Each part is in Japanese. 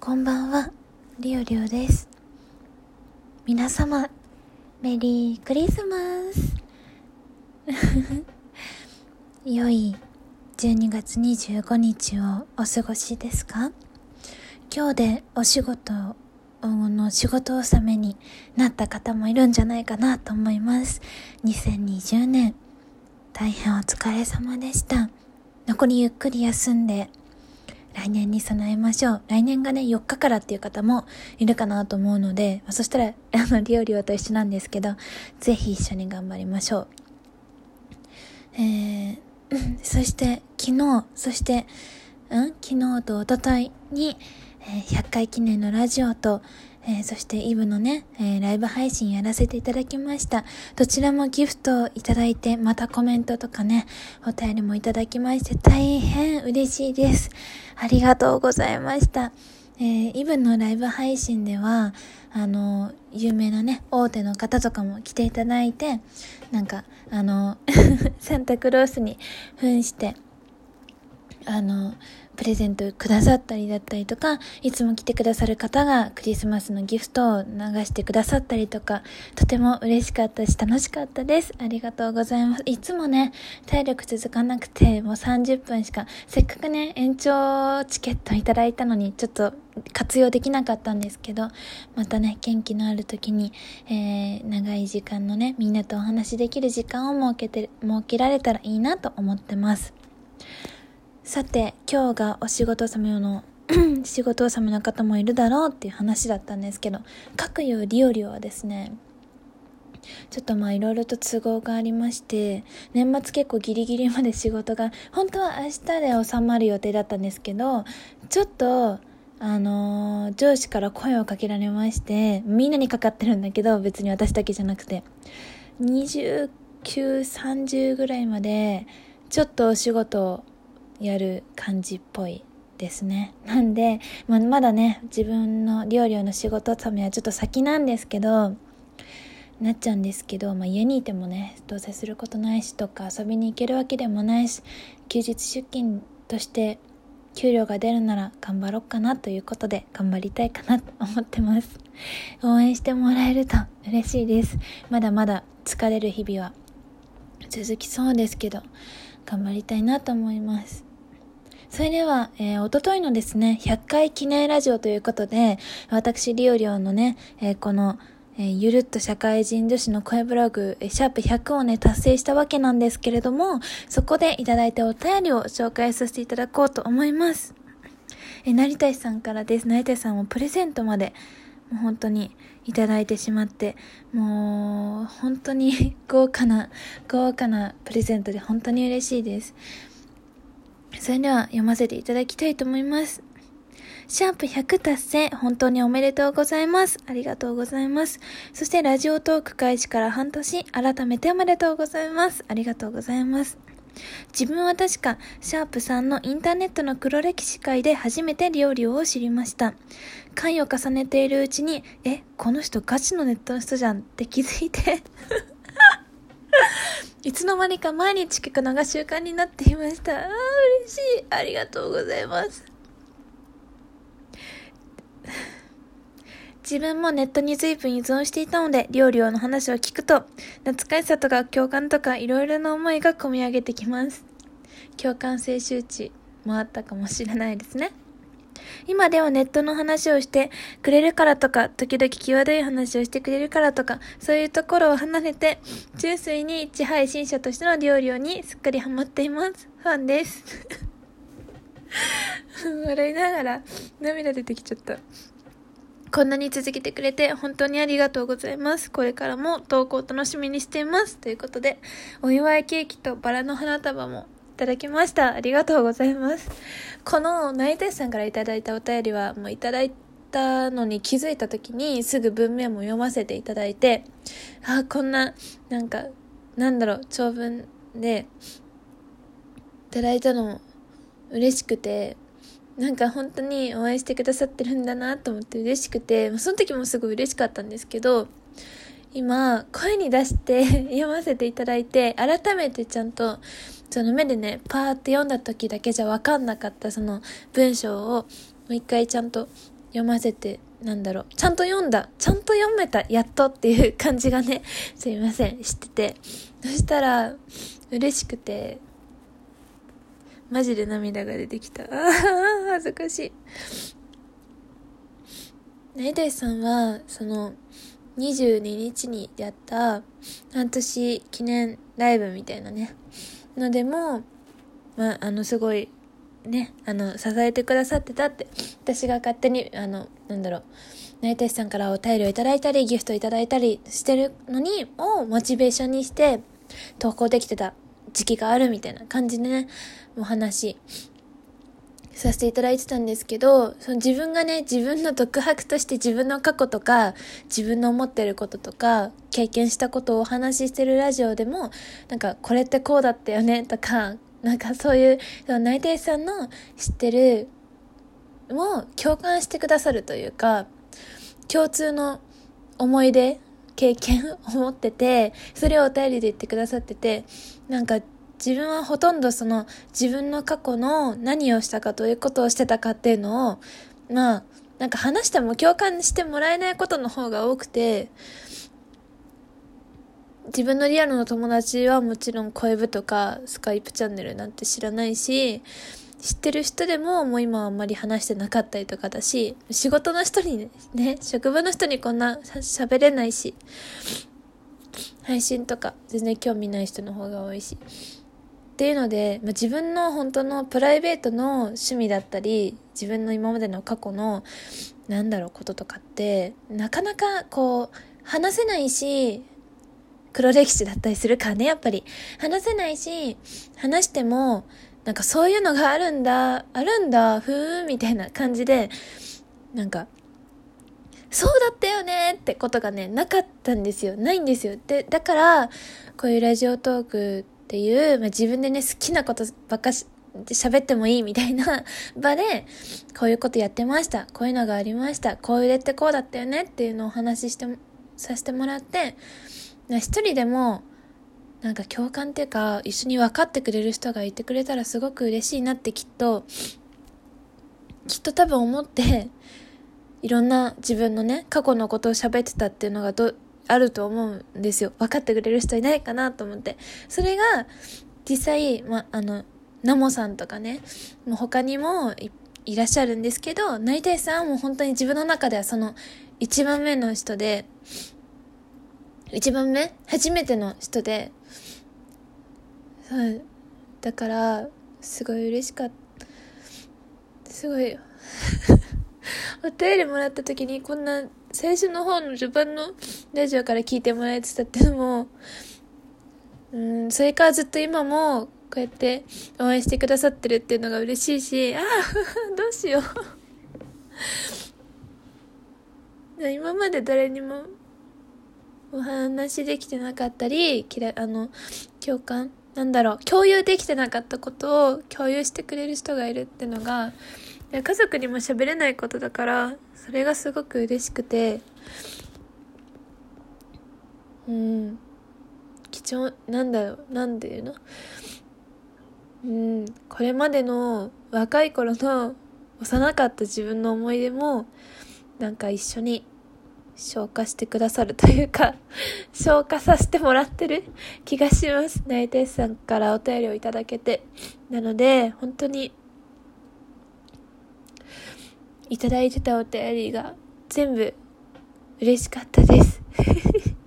こんばんは、りおりおです。皆様、メリークリスマス 良い12月25日をお過ごしですか？今日でお仕事の仕事納めになった方もいるんじゃないかなと思います。2020年、大変お疲れ様でした。残りゆっくり休んで、来年に備えましょう。来年がね、4日からっていう方もいるかなと思うので、そしたら、あの、リオリオと一緒なんですけど、ぜひ一緒に頑張りましょう。えー、そして、昨日、そして、うん？昨日と一昨日に、えー100回記念のラジオと、えーそしてイブのね、えーライブ配信やらせていただきました。どちらもギフトをいただいて、またコメントとかね、お便りもいただきまして、大変嬉しいです。ありがとうございました。えーイブのライブ配信では、あの、有名なね、大手の方とかも来ていただいて、なんか、あの、サンタクロースに扮して、あの、プレゼントくださったりだったりとか、いつも来てくださる方がクリスマスのギフトを流してくださったりとか、とても嬉しかったし楽しかったです。ありがとうございます。いつもね、体力続かなくて、もう30分しか、せっかくね、延長チケットいただいたのに、ちょっと活用できなかったんですけど、またね、元気のある時に、えー、長い時間のね、みんなとお話しできる時間を設けて、設けられたらいいなと思ってます。さて、今日がお仕事納めの、仕事納めの方もいるだろうっていう話だったんですけど、各有リオリオはですね、ちょっとまあいろいろと都合がありまして、年末結構ギリギリまで仕事が、本当は明日で収まる予定だったんですけど、ちょっと、あのー上司から声をかけられまして、みんなにかかってるんだけど、別に私だけじゃなくて、29、30ぐらいまで、ちょっとお仕事をやる感じっぽいですね。なんで、ま、まだね、自分の料理の仕事ためはちょっと先なんですけど、なっちゃうんですけど、まあ、家にいてもね、どうせすることないしとか遊びに行けるわけでもないし、休日出勤として給料が出るなら頑張ろうかなということで頑張りたいかなと思ってます。応援してもらえると嬉しいです。まだまだ疲れる日々は続きそうですけど、頑張りたいなと思います。それでは、えー、おとといのですね、100回記念ラジオということで、私、リオリオのね、えーこの、えーゆるっと社会人女子の声ブログ、えシャープ100をね、達成したわけなんですけれども、そこでいただいたお便りを紹介させていただこうと思います。えー、成田さんからです。成田さんもプレゼントまで、もう本当にいただいてしまって、もう本当に 豪華な、豪華なプレゼントで本当に嬉しいです。それでは読ませていただきたいと思います。シャープ100達成、本当におめでとうございます。ありがとうございます。そしてラジオトーク開始から半年、改めておめでとうございます。ありがとうございます。自分は確か、シャープさんのインターネットの黒歴史会で初めて料理を知りました。回を重ねているうちに、え、この人ガチのネットの人じゃんって気づいて、いつの間にか毎日聞くのが習慣になっていました。あ嬉しい。ありがとうございます。自分もネットに随分依存していたので、料理の話を聞くと、懐かしさとか共感とかいろいろな思いが込み上げてきます。共感性周知もあったかもしれないですね。今ではネットの話をしてくれるからとか、時々際どい話をしてくれるからとか、そういうところを離れて、純粋に一配信者としての料理にすっかりハマっています。ファンです。笑いながら涙出てきちゃった。こんなに続けてくれて本当にありがとうございます。これからも投稿楽しみにしています。ということで、お祝いケーキとバラの花束もただきました。ありがとうございます。この内田さんからいただいたお便りは、もういただいたのに気づいた時にすぐ文面も読ませていただいて、あ、こんな、なんか、なんだろう、長文で、いただいたのも嬉しくて、なんか本当に応援してくださってるんだなと思って嬉しくて、その時もすごい嬉しかったんですけど、今、声に出して 読ませていただいて、改めてちゃんと、その目でね、パーって読んだ時だけじゃわかんなかったその文章を、もう一回ちゃんと読ませて、なんだろう、ちゃんと読んだ、ちゃんと読めた、やっとっていう感じがね、すいません、知ってて。そしたら、嬉しくて、マジで涙が出てきた。恥ずかしい。ナイデイさんは、その、22日にやった半年記念ライブみたいなね、のでも、まあ、あの、すごい、ね、あの、支えてくださってたって、私が勝手に、あの、なんだろう、ナイテスさんからお便りをいただいたり、ギフトいただいたりしてるのに、をモチベーションにして、投稿できてた時期があるみたいな感じでね、お話させていただいてたんですけど、その自分がね、自分の独白として自分の過去とか、自分の思ってることとか、経験したことをお話ししてるラジオでも、なんか、これってこうだったよね、とか、なんかそういう、その内定さんの知ってる、も共感してくださるというか、共通の思い出、経験を持ってて、それをお便りで言ってくださってて、なんか自分はほとんどその自分の過去の何をしたかどういうことをしてたかっていうのを、まあ、なんか話しても共感してもらえないことの方が多くて、自分のリアルの友達はもちろん声部とかスカイプチャンネルなんて知らないし、知ってる人でももう今はあんまり話してなかったりとかだし、仕事の人にね、職場の人にこんな喋れないし、配信とか全然興味ない人の方が多いし。っていうので、まあ、自分の本当のプライベートの趣味だったり、自分の今までの過去の、なんだろう、こととかって、なかなかこう、話せないし、黒歴史だったりするからね、やっぱり。話せないし、話しても、なんかそういうのがあるんだ、あるんだ、ふーん、みたいな感じで、なんか、そうだったよねってことがね、なかったんですよ。ないんですよ。で、だから、こういうラジオトークっていう、まあ、自分でね、好きなことばっかし、喋ってもいいみたいな 場で、こういうことやってました。こういうのがありました。こういうれってこうだったよねっていうのをお話しして、させてもらって、一人でも、なんか共感っていうか、一緒に分かってくれる人がいてくれたらすごく嬉しいなってきっと、きっと多分思って、いろんな自分のね、過去のことを喋ってたっていうのがど、あると思うんですよ。分かってくれる人いないかなと思って。それが、実際、ま、あの、ナモさんとかね、もう他にもいらっしゃるんですけど、内定さんはもう本当に自分の中ではその一番目の人で、一番目初めての人で、そう。だから、すごい嬉しかった。すごい、お便りもらった時にこんな最初の方の序盤のラジオから聞いてもらえてたっていうのも、うん、それからずっと今もこうやって応援してくださってるっていうのが嬉しいし、ああ、どうしよう。今まで誰にもお話できてなかったり、きら、あの、共感なんだろう、共有できてなかったことを共有してくれる人がいるってのが、家族にも喋れないことだから、それがすごく嬉しくて、うん、貴重、なんだろう、なんていうの？うん、これまでの若い頃の幼かった自分の思い出も、なんか一緒に消化してくださるというか 消化させてもらってる気がします。内定さんからお便りをいただけて。なので、本当に、いただいてたお便りが全部嬉しかったです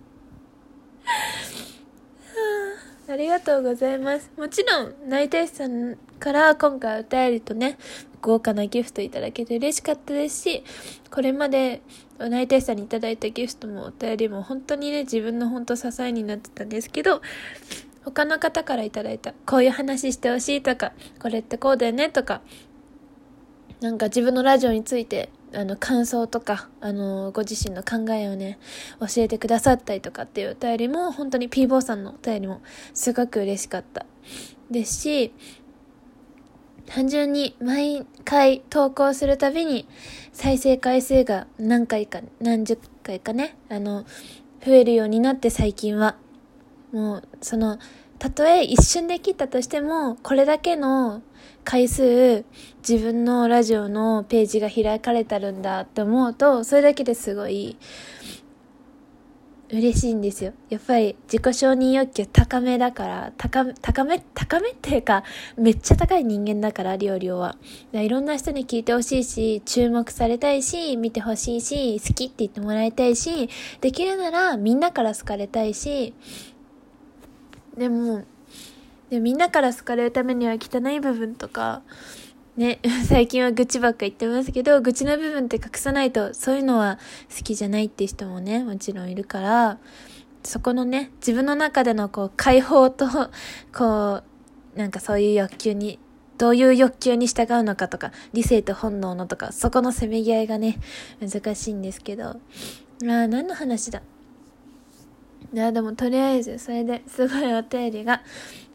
ありがとうございます。もちろん、内定さんから今回お便りとね、豪華なギフトいただけて嬉しかったですし、これまで内定さんにいただいたギフトもお便りも本当にね、自分の本当支えになってたんですけど、他の方からいただいた、こういう話してほしいとか、これってこうだよねとか、なんか自分のラジオについて、あの、感想とか、あの、ご自身の考えをね、教えてくださったりとかっていうお便りも、本当に P 坊さんのお便りもすごく嬉しかったですし、単純に毎回投稿するたびに再生回数が何回か、何十回かね、あの、増えるようになって最近は。もう、その、たとえ一瞬で切ったとしても、これだけの回数、自分のラジオのページが開かれてるんだって思うと、それだけですごい、嬉しいんですよ。やっぱり自己承認欲求高めだから、高め、高め、高めっていうか、めっちゃ高い人間だから、料理は。いろんな人に聞いてほしいし、注目されたいし、見てほしいし、好きって言ってもらいたいし、できるならみんなから好かれたいし、でも、でみんなから好かれるためには汚い部分とか、ね、最近は愚痴ばっか言ってますけど、愚痴の部分って隠さないと、そういうのは好きじゃないって人もね、もちろんいるから、そこのね、自分の中でのこう、解放と、こう、なんかそういう欲求に、どういう欲求に従うのかとか、理性と本能のとか、そこのせめぎ合いがね、難しいんですけど、ああ、何の話だ？いや、でもとりあえず、それですごいお便りが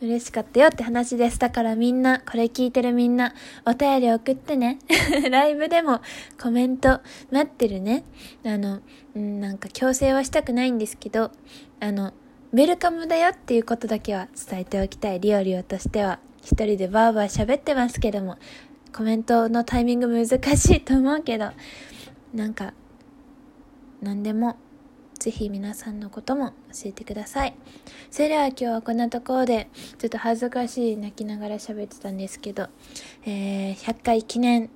嬉しかったよって話です。だからみんな、これ聞いてるみんな、お便り送ってね。ライブでもコメント待ってるね。あの、ん、なんか強制はしたくないんですけど、あの、ウェルカムだよっていうことだけは伝えておきたい。リオリオとしては。一人でバーバー喋ってますけども、コメントのタイミング難しいと思うけど、なんか、何でもぜひ皆さんのことも教えてください。それでは今日はこんなところで、ちょっと恥ずかしい泣きながら喋ってたんですけど、えー、100回記念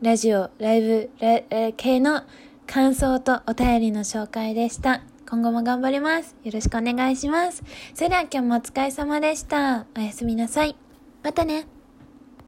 ラジオ、ライブ、ラえー、系の感想とお便りの紹介でした。今後も頑張ります。よろしくお願いします。それでは今日もお疲れ様でした。おやすみなさい。またね。